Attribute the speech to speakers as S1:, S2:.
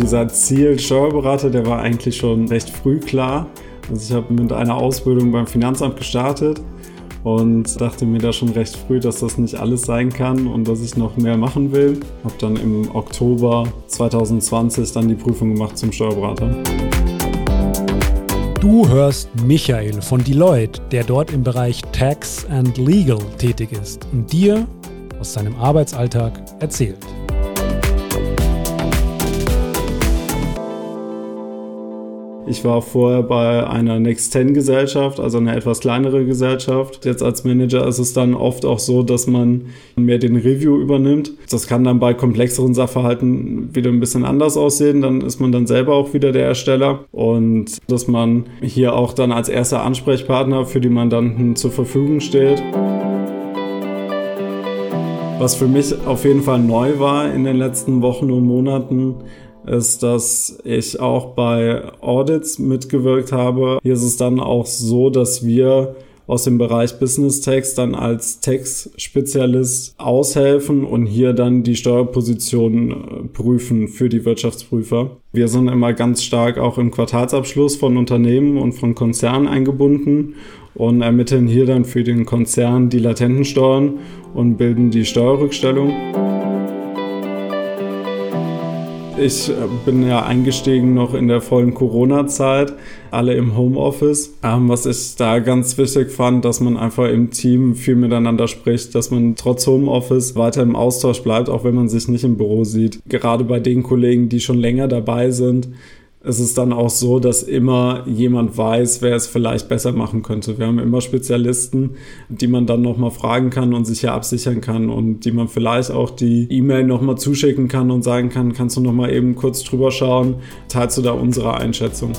S1: dieser Ziel Steuerberater, der war eigentlich schon recht früh klar. Also ich habe mit einer Ausbildung beim Finanzamt gestartet und dachte mir da schon recht früh, dass das nicht alles sein kann und dass ich noch mehr machen will. Habe dann im Oktober 2020 dann die Prüfung gemacht zum Steuerberater.
S2: Du hörst Michael von Deloitte, der dort im Bereich Tax and Legal tätig ist und dir aus seinem Arbeitsalltag erzählt.
S1: Ich war vorher bei einer Next-10-Gesellschaft, also eine etwas kleinere Gesellschaft. Jetzt als Manager ist es dann oft auch so, dass man mehr den Review übernimmt. Das kann dann bei komplexeren Sachverhalten wieder ein bisschen anders aussehen. Dann ist man dann selber auch wieder der Ersteller. Und dass man hier auch dann als erster Ansprechpartner für die Mandanten zur Verfügung steht. Was für mich auf jeden Fall neu war in den letzten Wochen und Monaten, ist, dass ich auch bei Audits mitgewirkt habe. Hier ist es dann auch so, dass wir aus dem Bereich Business Tax dann als Tax-Spezialist aushelfen und hier dann die Steuerposition äh, prüfen für die Wirtschaftsprüfer. Wir sind immer ganz stark auch im Quartalsabschluss von Unternehmen und von Konzernen eingebunden und ermitteln hier dann für den Konzern die latenten Steuern und bilden die Steuerrückstellung. Ich äh, bin ja eingestiegen noch in der vollen Corona-Zeit, alle im Homeoffice. Ähm, was ich da ganz wichtig fand, dass man einfach im Team viel miteinander spricht, dass man trotz Homeoffice weiter im Austausch bleibt, auch wenn man sich nicht im Büro sieht. Gerade bei den Kollegen, die schon länger dabei sind, es ist dann auch so, dass immer jemand weiß, wer es vielleicht besser machen könnte. Wir haben immer Spezialisten, die man dann nochmal fragen kann und sich ja absichern kann und die man vielleicht auch die E-Mail nochmal zuschicken kann und sagen kann, kannst du nochmal eben kurz drüber schauen, teilst du da unsere Einschätzung.